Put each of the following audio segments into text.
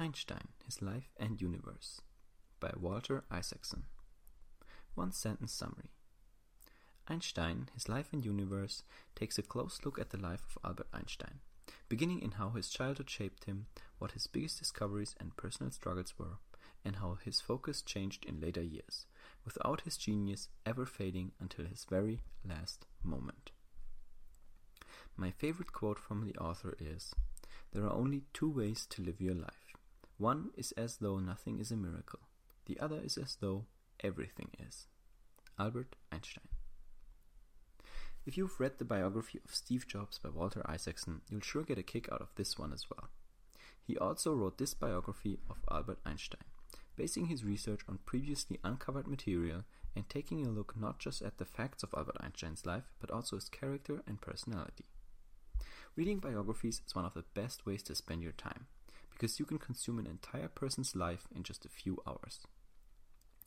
Einstein, His Life and Universe by Walter Isaacson. One sentence summary Einstein, His Life and Universe takes a close look at the life of Albert Einstein, beginning in how his childhood shaped him, what his biggest discoveries and personal struggles were, and how his focus changed in later years, without his genius ever fading until his very last moment. My favorite quote from the author is There are only two ways to live your life. One is as though nothing is a miracle, the other is as though everything is. Albert Einstein. If you've read the biography of Steve Jobs by Walter Isaacson, you'll sure get a kick out of this one as well. He also wrote this biography of Albert Einstein, basing his research on previously uncovered material and taking a look not just at the facts of Albert Einstein's life, but also his character and personality. Reading biographies is one of the best ways to spend your time, because you can consume an entire person's life in just a few hours.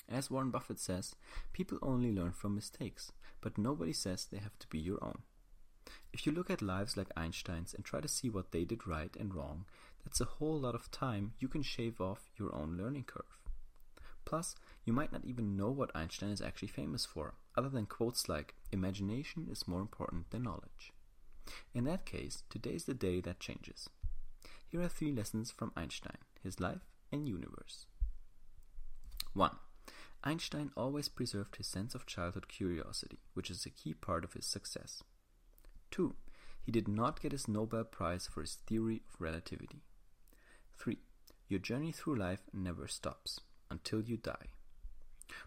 As Warren Buffett says, people only learn from mistakes, but nobody says they have to be your own. If you look at lives like Einstein's and try to see what they did right and wrong, that's a whole lot of time you can shave off your own learning curve. Plus, you might not even know what Einstein is actually famous for, other than quotes like, imagination is more important than knowledge. In that case, today is the day that changes. Here are three lessons from Einstein, his life and universe. 1. Einstein always preserved his sense of childhood curiosity, which is a key part of his success. 2. He did not get his Nobel Prize for his theory of relativity. 3. Your journey through life never stops until you die.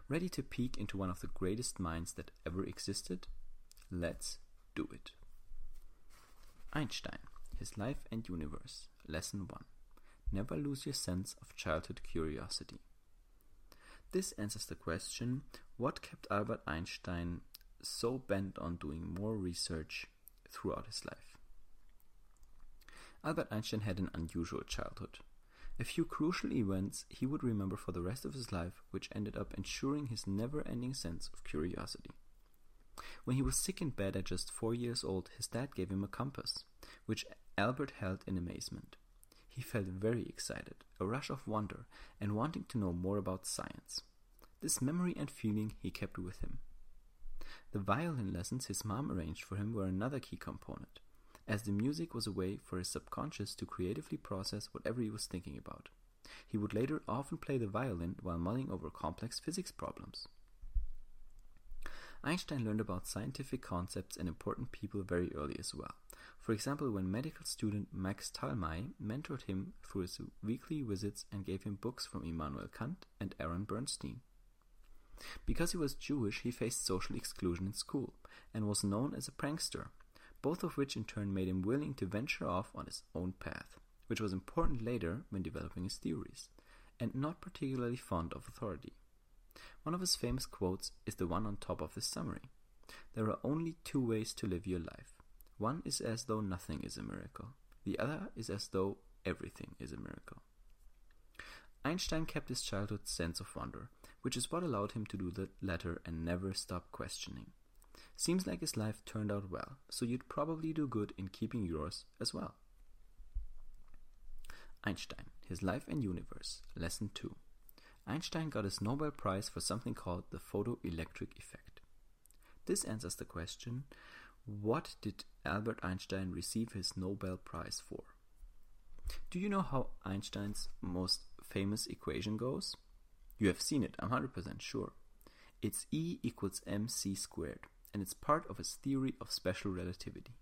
Ready to peek into one of the greatest minds that ever existed? Let's do it. Einstein, His Life and Universe, Lesson 1 Never lose your sense of childhood curiosity. This answers the question what kept Albert Einstein so bent on doing more research throughout his life? Albert Einstein had an unusual childhood. A few crucial events he would remember for the rest of his life, which ended up ensuring his never ending sense of curiosity. When he was sick in bed at just four years old, his dad gave him a compass, which Albert held in amazement. He felt very excited, a rush of wonder, and wanting to know more about science. This memory and feeling he kept with him. The violin lessons his mom arranged for him were another key component, as the music was a way for his subconscious to creatively process whatever he was thinking about. He would later often play the violin while mulling over complex physics problems. Einstein learned about scientific concepts and important people very early as well. For example, when medical student Max Talmey mentored him through his weekly visits and gave him books from Immanuel Kant and Aaron Bernstein. Because he was Jewish, he faced social exclusion in school and was known as a prankster, both of which in turn made him willing to venture off on his own path, which was important later when developing his theories, and not particularly fond of authority. One of his famous quotes is the one on top of this summary. There are only two ways to live your life. One is as though nothing is a miracle. The other is as though everything is a miracle. Einstein kept his childhood sense of wonder, which is what allowed him to do the latter and never stop questioning. Seems like his life turned out well, so you'd probably do good in keeping yours as well. Einstein, His Life and Universe, Lesson 2. Einstein got his Nobel Prize for something called the photoelectric effect. This answers the question what did Albert Einstein receive his Nobel Prize for? Do you know how Einstein's most famous equation goes? You have seen it, I'm 100% sure. It's E equals mc squared, and it's part of his theory of special relativity.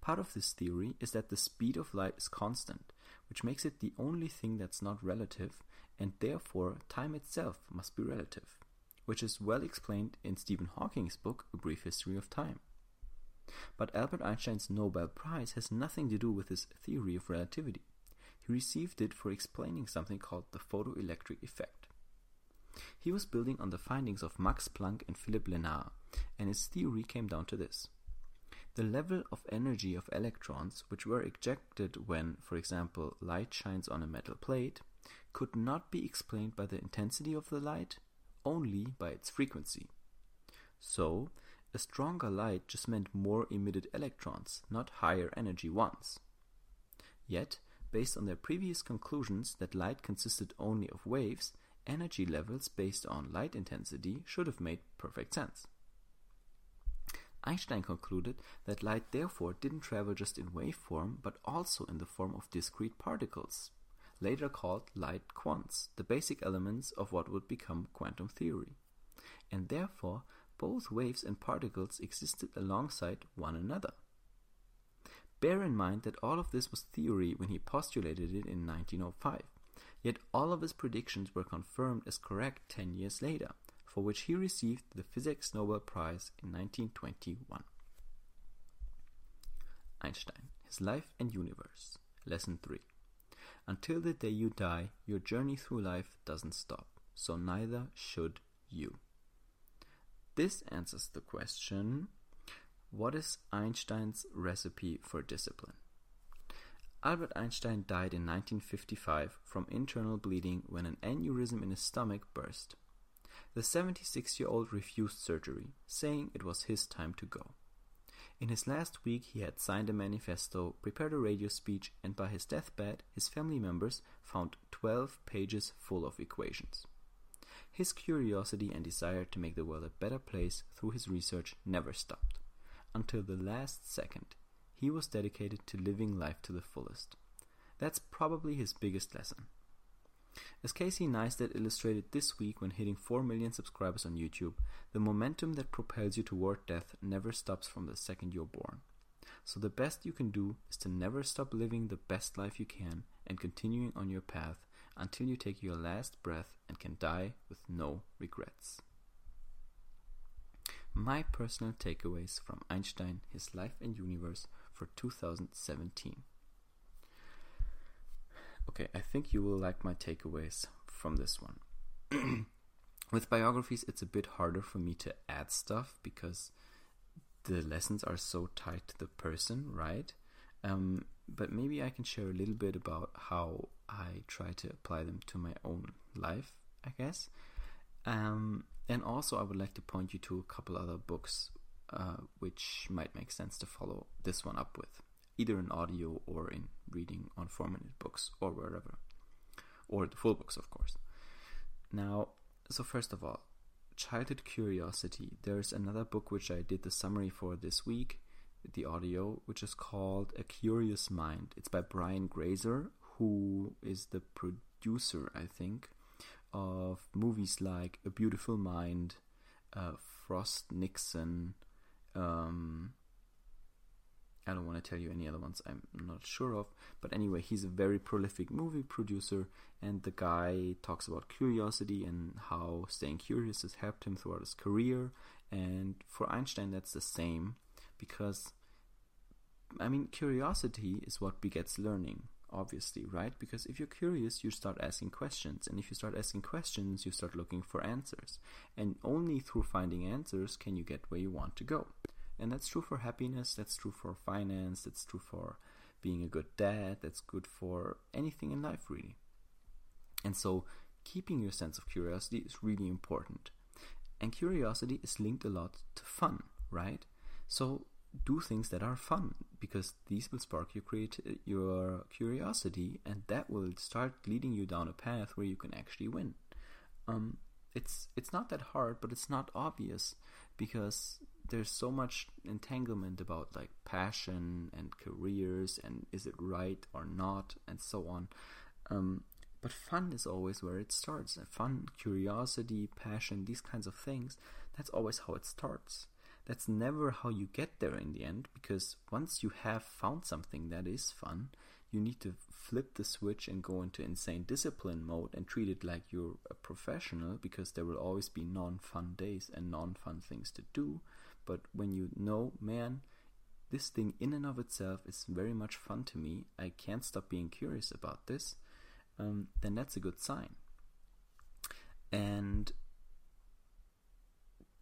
Part of this theory is that the speed of light is constant, which makes it the only thing that's not relative and therefore time itself must be relative, which is well explained in Stephen Hawking's book A Brief History of Time. But Albert Einstein's Nobel Prize has nothing to do with his theory of relativity. He received it for explaining something called the photoelectric effect. He was building on the findings of Max Planck and Philipp Lenard, and his theory came down to this. The level of energy of electrons, which were ejected when, for example, light shines on a metal plate, could not be explained by the intensity of the light, only by its frequency. So, a stronger light just meant more emitted electrons, not higher energy ones. Yet, based on their previous conclusions that light consisted only of waves, energy levels based on light intensity should have made perfect sense. Einstein concluded that light therefore didn't travel just in wave form, but also in the form of discrete particles, later called light quants, the basic elements of what would become quantum theory. And therefore, both waves and particles existed alongside one another. Bear in mind that all of this was theory when he postulated it in 1905, yet all of his predictions were confirmed as correct 10 years later, for which he received the Physics Nobel Prize in 1921. Einstein, His Life and Universe, Lesson 3. Until the day you die, your journey through life doesn't stop, so neither should you. This answers the question what is Einstein's recipe for discipline? Albert Einstein died in 1955 from internal bleeding when an aneurysm in his stomach burst. The 76 year old refused surgery, saying it was his time to go. In his last week, he had signed a manifesto, prepared a radio speech, and by his deathbed, his family members found 12 pages full of equations. His curiosity and desire to make the world a better place through his research never stopped. Until the last second, he was dedicated to living life to the fullest. That's probably his biggest lesson. As Casey Neistat illustrated this week when hitting 4 million subscribers on YouTube, the momentum that propels you toward death never stops from the second you're born. So the best you can do is to never stop living the best life you can and continuing on your path until you take your last breath and can die with no regrets. My personal takeaways from Einstein, His Life and Universe for 2017. Okay, I think you will like my takeaways from this one. With biographies, it's a bit harder for me to add stuff because the lessons are so tied to the person, right? Um, but maybe I can share a little bit about how I try to apply them to my own life, I guess. Um, and also, I would like to point you to a couple other books uh, which might make sense to follow this one up with, either in audio or in reading on four minute books or wherever, or the full books, of course. Now, so first of all, childhood curiosity. There's another book which I did the summary for this week, the audio, which is called A Curious Mind. It's by Brian Grazer, who is the producer, I think, of movies like A Beautiful Mind, uh, Frost Nixon, um, I don't want to tell you any other ones I'm not sure of, but anyway, he's a very prolific movie producer, and the guy talks about curiosity and how staying curious has helped him throughout his career. And for Einstein, that's the same because, I mean, curiosity is what begets learning, obviously, right? Because if you're curious, you start asking questions, and if you start asking questions, you start looking for answers, and only through finding answers can you get where you want to go. And that's true for happiness, that's true for finance, that's true for being a good dad, that's good for anything in life, really. And so, keeping your sense of curiosity is really important. And curiosity is linked a lot to fun, right? So, do things that are fun because these will spark your creati- your curiosity and that will start leading you down a path where you can actually win. Um, it's it's not that hard, but it's not obvious because there's so much entanglement about like passion and careers and is it right or not and so on. Um, but fun is always where it starts. Fun, curiosity, passion, these kinds of things. That's always how it starts. That's never how you get there in the end because once you have found something that is fun, you need to flip the switch and go into insane discipline mode and treat it like you're a professional because there will always be non fun days and non fun things to do. But when you know, man, this thing in and of itself is very much fun to me, I can't stop being curious about this, um, then that's a good sign. And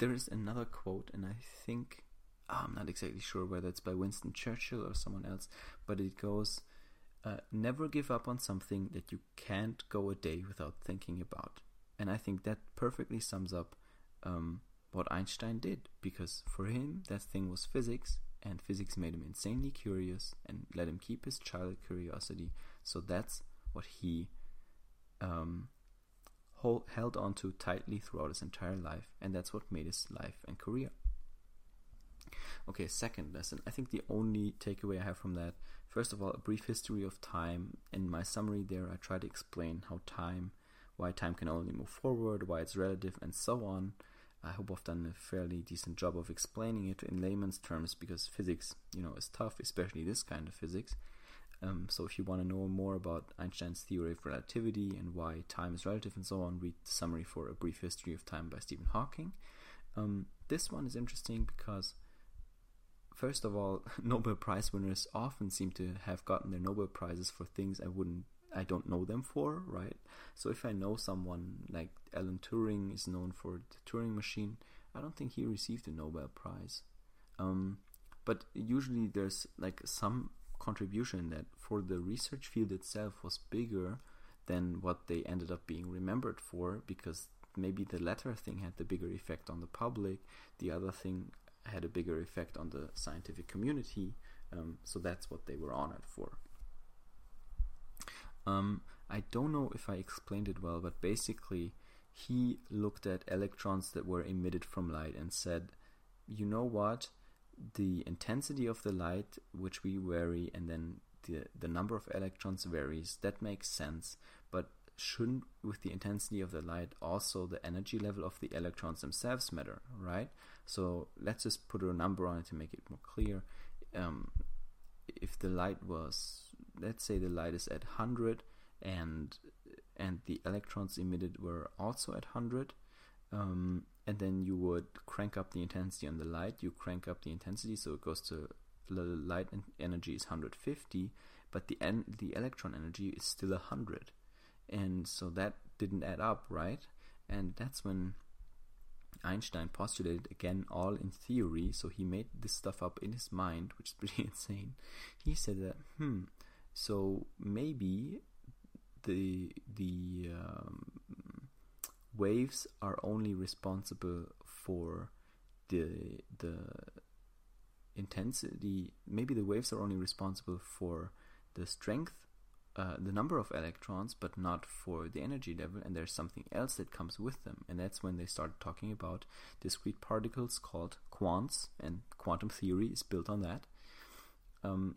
there is another quote, and I think oh, I'm not exactly sure whether it's by Winston Churchill or someone else, but it goes, uh, "Never give up on something that you can't go a day without thinking about." And I think that perfectly sums up um, what Einstein did, because for him that thing was physics, and physics made him insanely curious and let him keep his childhood curiosity So that's what he um, hold, held on to tightly throughout his entire life, and that's what made his life and career. Okay, second lesson. I think the only takeaway I have from that, first of all, a brief history of time. In my summary there, I try to explain how time, why time can only move forward, why it's relative, and so on. I hope I've done a fairly decent job of explaining it in layman's terms because physics, you know, is tough, especially this kind of physics. Um, so if you want to know more about Einstein's theory of relativity and why time is relative and so on, read the summary for A Brief History of Time by Stephen Hawking. Um, this one is interesting because, first of all, Nobel Prize winners often seem to have gotten their Nobel Prizes for things I wouldn't, I don't know them for, right? So if I know someone like Alan Turing is known for the Turing machine, I don't think he received a Nobel Prize. Um, but usually there's like some contribution that for the research field itself was bigger than what they ended up being remembered for because maybe the latter thing had the bigger effect on the public, the other thing had a bigger effect on the scientific community. Um, so that's what they were honored for. Um, I don't know if I explained it well, but basically, he looked at electrons that were emitted from light and said, you know what? The intensity of the light which we vary and then the the number of electrons varies. That makes sense. But shouldn't with the intensity of the light also the energy level of the electrons themselves matter right? So let's just put a number on it to make it more clear. Um, if the light was let's say the light is at 100 and and the electrons emitted were also at 100 um, and then you would crank up the intensity on the light. You crank up the intensity, so it goes to the light energy is 150, but the en- the electron energy is still 100, and so that didn't add up, right? And that's when Einstein postulated again, all in theory. So he made this stuff up in his mind, which is pretty insane. He said that, hmm, so maybe the the um, waves are only responsible for the the intensity maybe the waves are only responsible for the strength uh, the number of electrons but not for the energy level and there's something else that comes with them and that's when they started talking about discrete particles called quants and quantum theory is built on that. Um,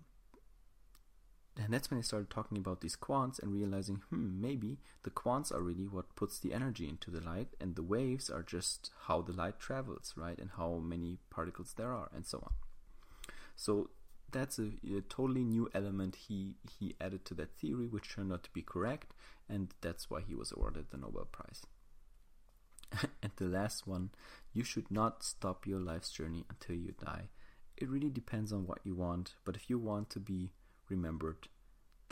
and that's when I started talking about these quants and realizing, hmm, maybe the quants are really what puts the energy into the light, and the waves are just how the light travels, right? And how many particles there are, and so on. So that's a, a totally new element he he added to that theory, which turned out to be correct, and that's why he was awarded the Nobel Prize. and the last one, you should not stop your life's journey until you die. It really depends on what you want, but if you want to be remembered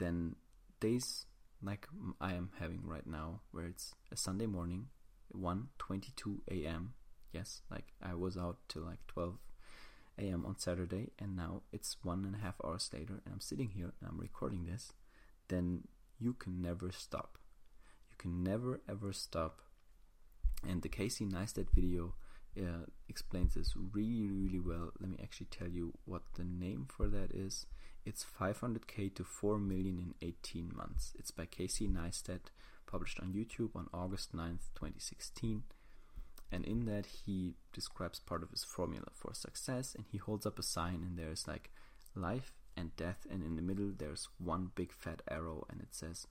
then days like I am having right now, where it's a Sunday morning, 1:22 a.m. Yes, like I was out till like 12 a.m. on Saturday, and now it's one and a half hours later, and I'm sitting here and I'm recording this. Then you can never stop. You can never ever stop. And the Casey Neistat video uh, explains this really, really well. Let me actually tell you what the name for that is. It's 500k to 4 million in 18 months. It's by Casey Neistat, published on YouTube on August 9th, 2016. And in that, he describes part of his formula for success, and he holds up a sign, and there's like life and death, and in the middle, there's one big fat arrow, and it says,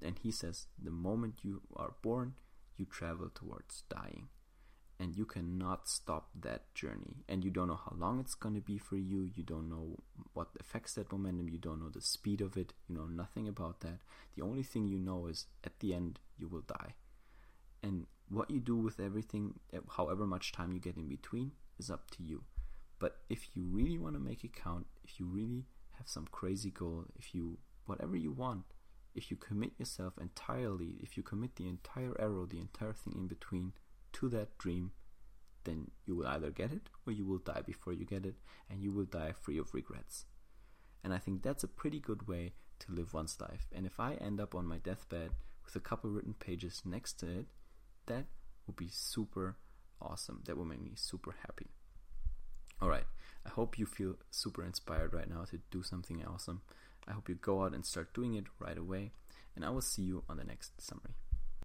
and he says, the moment you are born, you travel towards dying and you cannot stop that journey. And you don't know how long it's going to be for you. You don't know what affects that momentum. You don't know the speed of it. You know nothing about that. The only thing you know is at the end you will die. And what you do with everything however much time you get in between is up to you. But if you really want to make it count if you really have some crazy goal if you whatever you want if you commit yourself entirely if you commit the entire arrow the entire thing in between to that dream, then you will either get it or you will die before you get it, and you will die free of regrets. And I think that's a pretty good way to live one's life. And if I end up on my deathbed with a couple written pages next to it, that would be super awesome. That would make me super happy. All right. I hope you feel super inspired right now to do something awesome. I hope you go out and start doing it right away, and I will see you on the next summary.